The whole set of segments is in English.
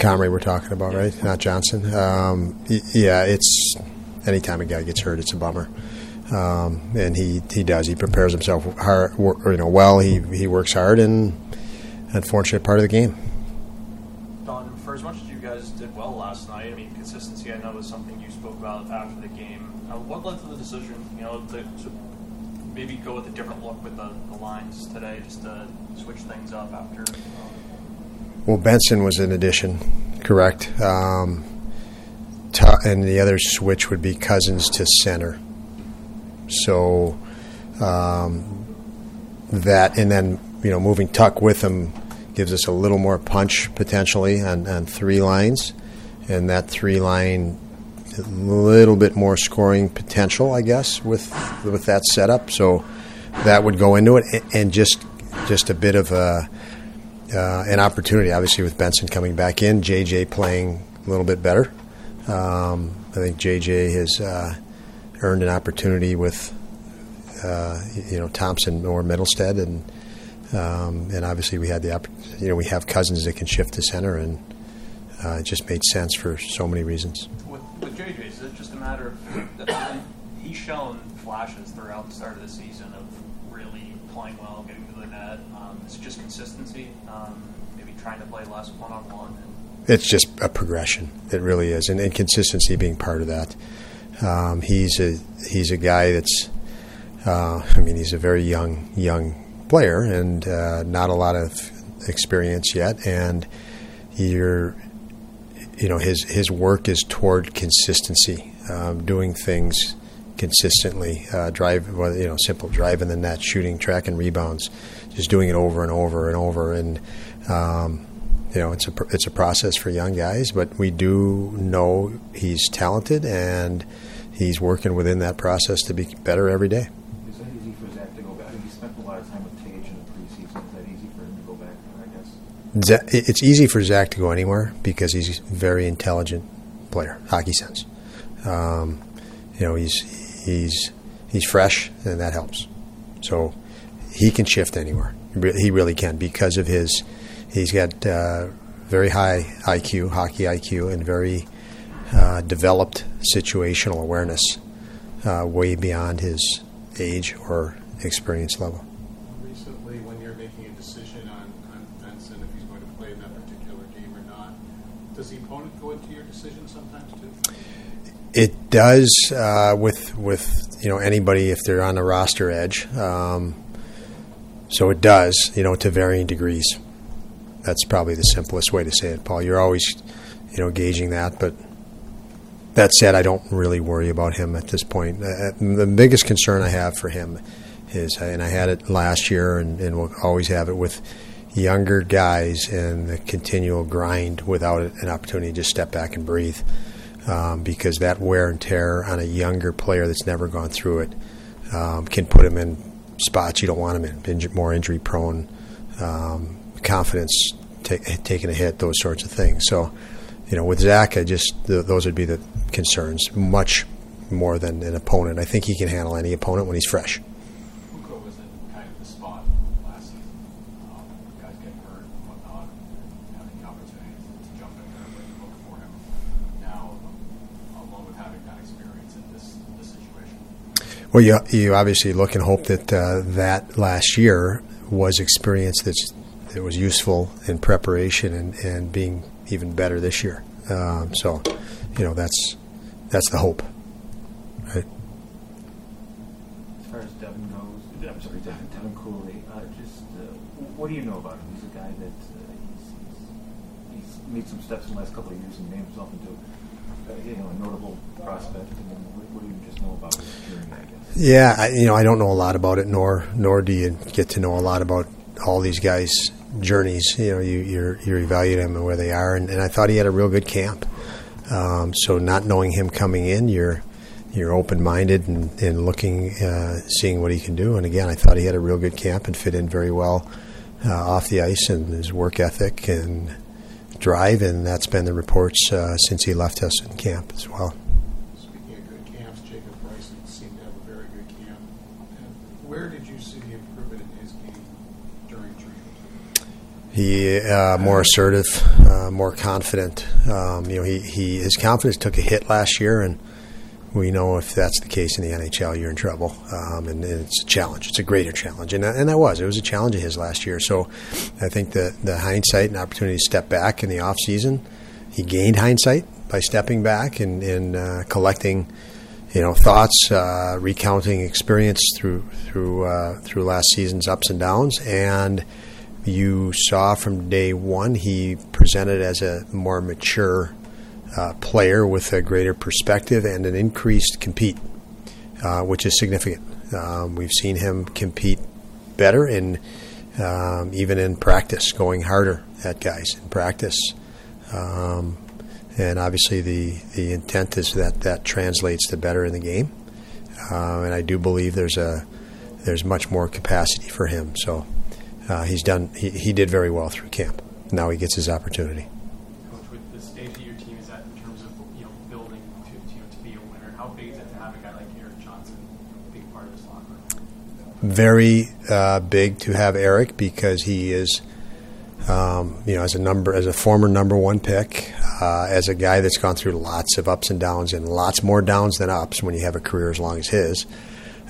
Comrie, we're talking about, right? Not Johnson. Um, yeah, it's anytime a guy gets hurt, it's a bummer. Um, and he, he does. He prepares himself hard, you know, well. He he works hard, and unfortunate part of the game. Don, for as much as you guys did well last night, I mean, consistency I know was something you spoke about after the game. Uh, what led to the decision, you know, to, to maybe go with a different look with the, the lines today, just to switch things up after? Um, Well, Benson was an addition, correct. Um, and the other switch would be Cozens to center. So um, that, and then you know, moving Tuch with him gives us a little more punch potentially on, on three lines, and that three line a little bit more scoring potential, I guess, with with that setup. So that would go into it, and- and just just a bit of a uh, an opportunity, obviously, with Benson coming back in, JJ playing a little bit better. Um, I think JJ has uh, earned an opportunity with uh, you know Thompson or Mittelstadt, and um, and obviously we had the opp- you know we have Cozens that can shift to center, and uh, it just made sense for so many reasons. with, with JJ, is it just a matter of he's shown flashes throughout the start of the season of really playing well, getting to the net? Um, it's just consistency, um, maybe trying to play less one on one. It's just a progression. It really is, and, consistency being part of that. Um, he's a he's a guy that's. Uh, I mean, he's a very young young player and uh, not a lot of experience yet. And you're, you know, his his work is toward consistency, um, doing things consistently. Uh, drive, you know, simple drive in the net, shooting, track and rebounds, just doing it over and over and over. And um, you know, it's a it's a process for young guys, but we do know he's talented and he's working within that process to be better every day. Is that easy for Zach to go back? I mean, he spent a lot of time with Tage in the preseason. Is that easy for him to go back I guess? It's easy for Zach to go anywhere because he's a very intelligent player, hockey sense. Um, you know, he's he's he's fresh, and that helps. So he can shift anywhere. He really can because of his. He's got uh, very high IQ, hockey IQ, and very uh, developed situational awareness, uh, way beyond his age or experience level. Recently, when you're making a decision on, on Benson, if he's going to play in that particular game or not, does the opponent go into your decision sometimes too? It does uh, with with you know anybody if they're on the roster edge. Um, so it does, you know, to varying degrees. That's probably the simplest way to say it, Paul. You're always, you know, gauging that. But that said, I don't really worry about him at this point. Uh, the biggest concern I have for him is, and I had it last year, and, and will always have it with younger guys and the continual grind without an opportunity to just step back and breathe um, because that wear and tear on a younger player that's never gone through it um, can put him in spots you don't want him in, inju- more injury prone, um, confidence ta- taking a hit, those sorts of things. So, you know, with Zach, I just th- those would be the concerns much more than an opponent. I think he can handle any opponent when he's fresh. Hugo was in kind of the spot last season. Um, guys get hurt and whatnot, and having the opportunity to jump in there and look for him now, um, along with having that experience in this, this situation. Well, you, you obviously look and hope that uh, that last year was experience that's, that was useful in preparation and, and being even better this year. Um, so, you know, that's that's the hope. Right? As far as Devin goes, I'm sorry, Devin, Devin Cooley, uh, just uh, what do you know about him? He's a guy that uh, he's, he's, he's made some steps in the last couple of years and made himself into uh, you know, a notable prospect. Yeah, I, you know, I don't know a lot about it, nor nor do you get to know a lot about all these guys' journeys. You know, you you're, you're evaluating them and where they are, and, and I thought he had a real good camp. Um, so not knowing him coming in, you're you're open minded and, and looking, uh, seeing what he can do. And again, I thought he had a real good camp and fit in very well uh, off the ice and his work ethic and drive. And that's been the reports uh, since he left us in camp as well. Speaking of good camps, Jacob Bryson seemed to have a very good camp. And where did you see the improvement in his game during training? He uh, more assertive, uh, more confident. Um, you know, he, he his confidence took a hit last year, and we know if that's the case in the NHL, you're in trouble. Um, and, it's a challenge. It's a greater challenge, and and that was it was a challenge of his last year. So, I think the the hindsight and opportunity to step back in the off season, he gained hindsight by stepping back and and uh, collecting. You know, thoughts, uh, recounting experience through through uh, through last season's ups and downs, and you saw from day one he presented as a more mature uh, player with a greater perspective and an increased compete, uh, which is significant. Um, we've seen him compete better in um, even in practice, going harder at guys in practice. Um, and obviously, the, the intent is that that translates to better in the game. Uh, and I do believe there's a there's much more capacity for him. So uh, he's done. He, he did very well through camp. Now he gets his opportunity. Coach, with the stage that your team is at in terms of you know building to, to, you know, to be a winner, how big is it to have a guy like Erik Johnson be part of this locker room? Very uh, big to have Erik because he is, um, you know, as a number as a former number one pick, uh, as a guy that's gone through lots of ups and downs and lots more downs than ups when you have a career as long as his.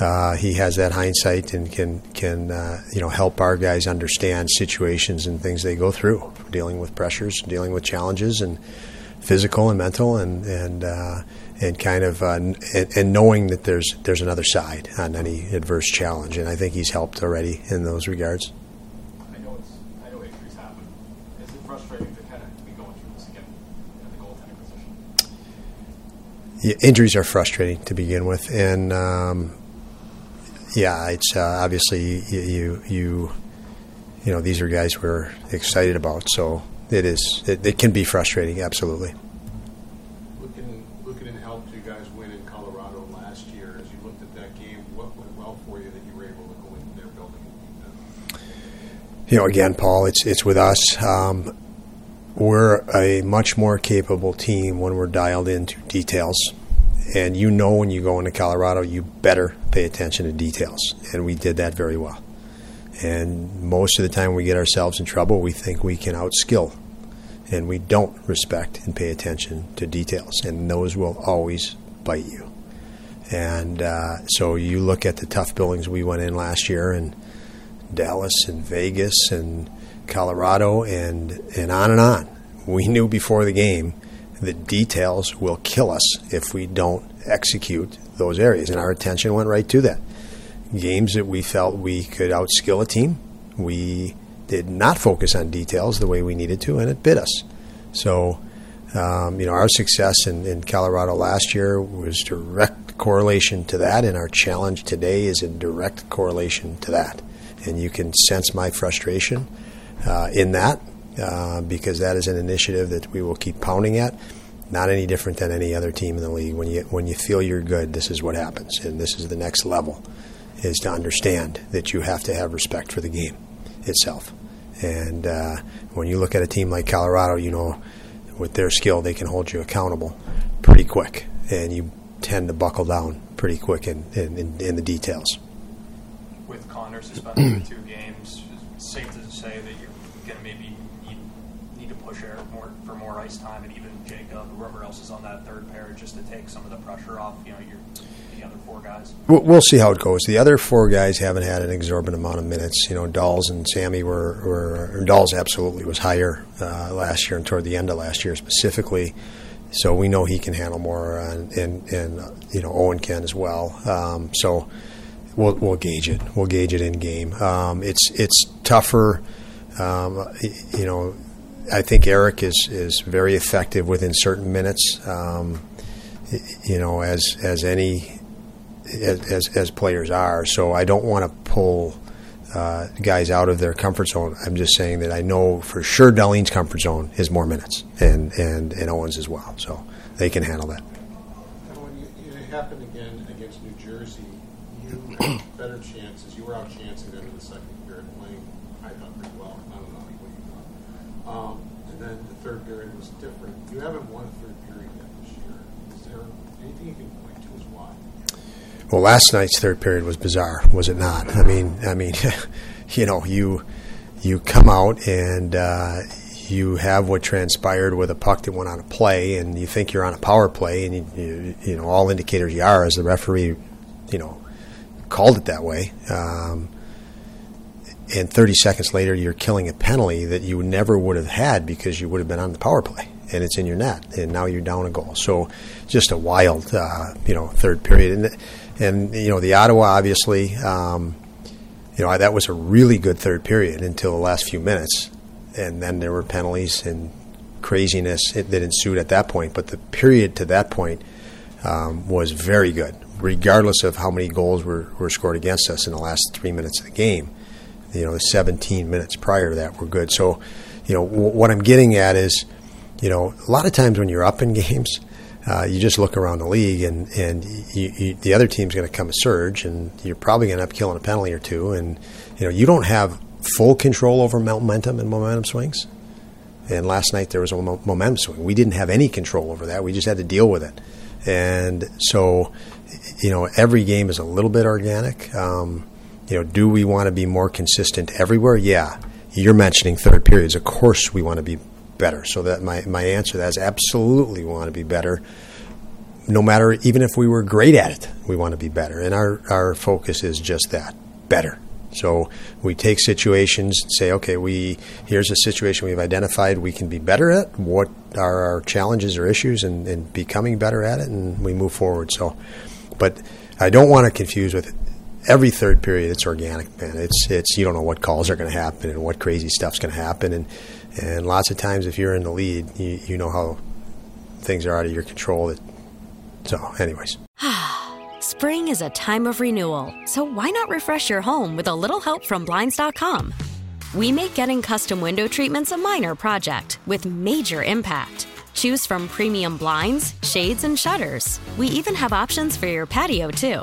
Uh, he has that hindsight and can can uh, you know help our guys understand situations and things they go through, dealing with pressures, dealing with challenges, and physical and mental, and and uh, and kind of uh, and, and knowing that there's there's another side on any adverse challenge, and I think he's helped already in those regards. I know it's, I know injuries happen. Is it frustrating to kind of be going through this again at the goaltending position? Yeah, injuries are frustrating to begin with, and um, yeah, it's uh, obviously you, you you you know these are guys we're excited about, so it is it, it can be frustrating, absolutely. Looking, looking and helped you guys win in Colorado last year. As you looked at that game, what went well for you that you were able to go into their building and beat them? you know, again, Paul, it's it's with us. Um, we're a much more capable team when we're dialed into details, and you know when you go into Colorado, you better pay attention to details, and we did that very well. And most of the time, we get ourselves in trouble. We think we can outskill, and we don't respect and pay attention to details, and those will always bite you. And uh, so you look at the tough buildings we went in last year, in Dallas and Vegas and Colorado and and on and on. We knew before the game that details will kill us if we don't execute those areas, and our attention went right to that. Games that we felt we could outskill a team, we did not focus on details the way we needed to, and it bit us. So, um, you know, our success in, in Colorado last year was direct correlation to that, and our challenge today is in direct correlation to that. And you can sense my frustration uh, in that uh, because that is an initiative that we will keep pounding at. Not any different than any other team in the league. When you when you feel you're good, this is what happens, and this is the next level, is to understand that you have to have respect for the game itself. And uh, when you look at a team like Colorado, you know with their skill, they can hold you accountable pretty quick, and you tend to buckle down pretty quick in, in, in, in the details. With Connor suspended two games, it's safe to say that you're going to maybe need, need to push Erik more for time, and even Jacob, whoever else is on that third pair, just to take some of the pressure off. You know, your the other four guys. We'll, we'll see how it goes. The other four guys haven't had an exorbitant amount of minutes. You know, Dolls and Sammy were, were Dolls absolutely was higher uh, last year and toward the end of last year specifically. So we know he can handle more, and, and, and uh, you know Owen can as well. Um, so we'll, we'll gauge it. We'll gauge it in game. Um, it's it's tougher. Um, you know, I think Erik is is very effective within certain minutes. Um, you know, as as any as as players are. So I don't want to pull uh, guys out of their comfort zone. I'm just saying that I know for sure Dahlin's comfort zone is more minutes, and and and Owens as well. So they can handle that. When it happened again against New Jersey, you had better chances. You were out chancing them in the second period, playing, I thought, pretty well. I don't know what you thought. Um, and then the third period was different. You haven't won a third period yet this year. Is there anything you can point to as why? Well, last night's third period was bizarre, was it not? I mean, I mean, you know, you you come out and uh, you have what transpired with a puck that went on a play, and you think you're on a power play, and you, you, you know all indicators you are as the referee, you know, called it that way. Um, and 30 seconds later, you're killing a penalty that you never would have had because you would have been on the power play, and it's in your net, and now you're down a goal. So, just a wild, uh, you know, third period, and and you know the Ottawa obviously. Um, you know, that was a really good third period until the last few minutes. And then there were penalties and craziness that ensued at that point. But the period to that point um, was very good, regardless of how many goals were, were scored against us in the last three minutes of the game. You know, the 17 minutes prior to that were good. So, you know, w- what I'm getting at is, you know, a lot of times when you're up in games, uh, you just look around the league and, and you, you, the other team's going to come a surge and you're probably going to end up killing a penalty or two. And, you know, you don't have full control over momentum and momentum swings. And last night there was a mo- momentum swing. We didn't have any control over that. We just had to deal with it. And so, you know, every game is a little bit organic. Um, you know, do we want to be more consistent everywhere? Yeah. You're mentioning third periods. Of course, we want to be better. So that my, my answer to that is absolutely we want to be better. No matter even if we were great at it, we want to be better. And our, our focus is just that better. So we take situations and say, okay, we here's a situation we've identified we can be better at. What are our challenges or issues, and, and becoming better at it, and we move forward. So, but I don't want to confuse with every third period. It's organic, man. It's it's you don't know what calls are going to happen and what crazy stuff's going to happen, and and lots of times if you're in the lead, you, you know how things are out of your control. That, so, anyways. Spring is a time of renewal, so why not refresh your home with a little help from Blinds.com? We make getting custom window treatments a minor project with major impact. Choose from premium blinds, shades, and shutters. We even have options for your patio, too.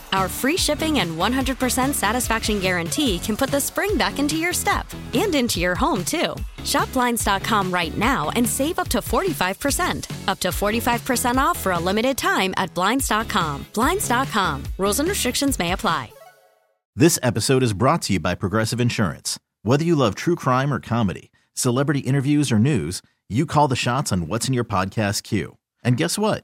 Our free shipping and 100% satisfaction guarantee can put the spring back into your step and into your home, too. Shop Blinds.com right now and save up to 45%. Up to 45% off for a limited time at Blinds.com. Blinds.com. Rules and restrictions may apply. This episode is brought to you by Progressive Insurance. Whether you love true crime or comedy, celebrity interviews or news, you call the shots on what's in your podcast queue. And guess what?